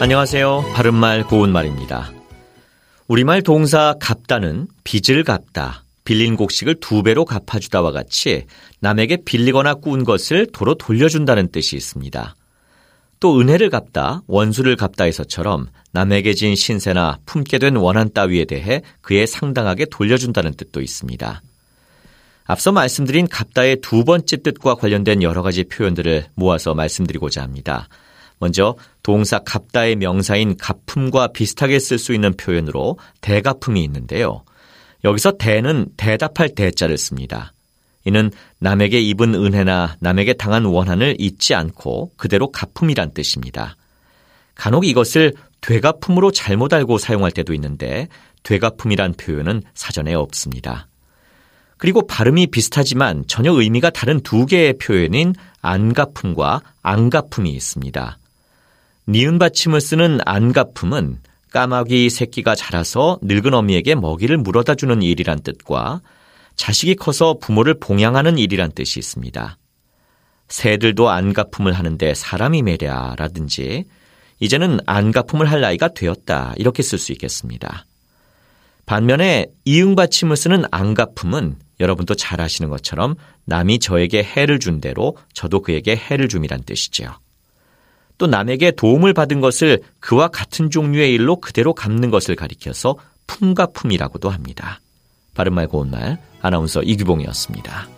안녕하세요. 바른말 고운말입니다. 우리말 동사 갚다는 빚을 갚다, 빌린 곡식을 두 배로 갚아주다와 같이 남에게 빌리거나 꾸은 것을 도로 돌려준다는 뜻이 있습니다. 또 은혜를 갚다, 원수를 갚다에서처럼 남에게 진 신세나 품게 된 원한 따위에 대해 그에 상당하게 돌려준다는 뜻도 있습니다. 앞서 말씀드린 갚다의 두 번째 뜻과 관련된 여러 가지 표현들을 모아서 말씀드리고자 합니다. 먼저 동사 갚다의 명사인 갚음과 비슷하게 쓸 수 있는 표현으로 대갚음이 있는데요. 여기서 대는 대답할 대자를 씁니다. 이는 남에게 입은 은혜나 남에게 당한 원한을 잊지 않고 그대로 갚음이란 뜻입니다. 간혹 이것을 되갚음으로 잘못 알고 사용할 때도 있는데 되갚음이란 표현은 사전에 없습니다. 그리고 발음이 비슷하지만 전혀 의미가 다른 두 개의 표현인 안갚음과 안갚음이 있습니다. 니은 받침을 쓰는 안갚음은 까마귀 새끼가 자라서 늙은 어미에게 먹이를 물어다 주는 일이란 뜻과 자식이 커서 부모를 봉양하는 일이란 뜻이 있습니다. 새들도 안갚음을 하는데 사람이 매랴라든지 이제는 안갚음을 할 나이가 되었다 이렇게 쓸 수 있겠습니다. 반면에 이응 받침을 쓰는 안갚음은 여러분도 잘 아시는 것처럼 남이 저에게 해를 준 대로 저도 그에게 해를 줌이란 뜻이지요. 또 남에게 도움을 받은 것을 그와 같은 종류의 일로 그대로 갚는 것을 가리켜서 품가품이라고도 합니다. 바른말 고운말 아나운서 이규봉이었습니다.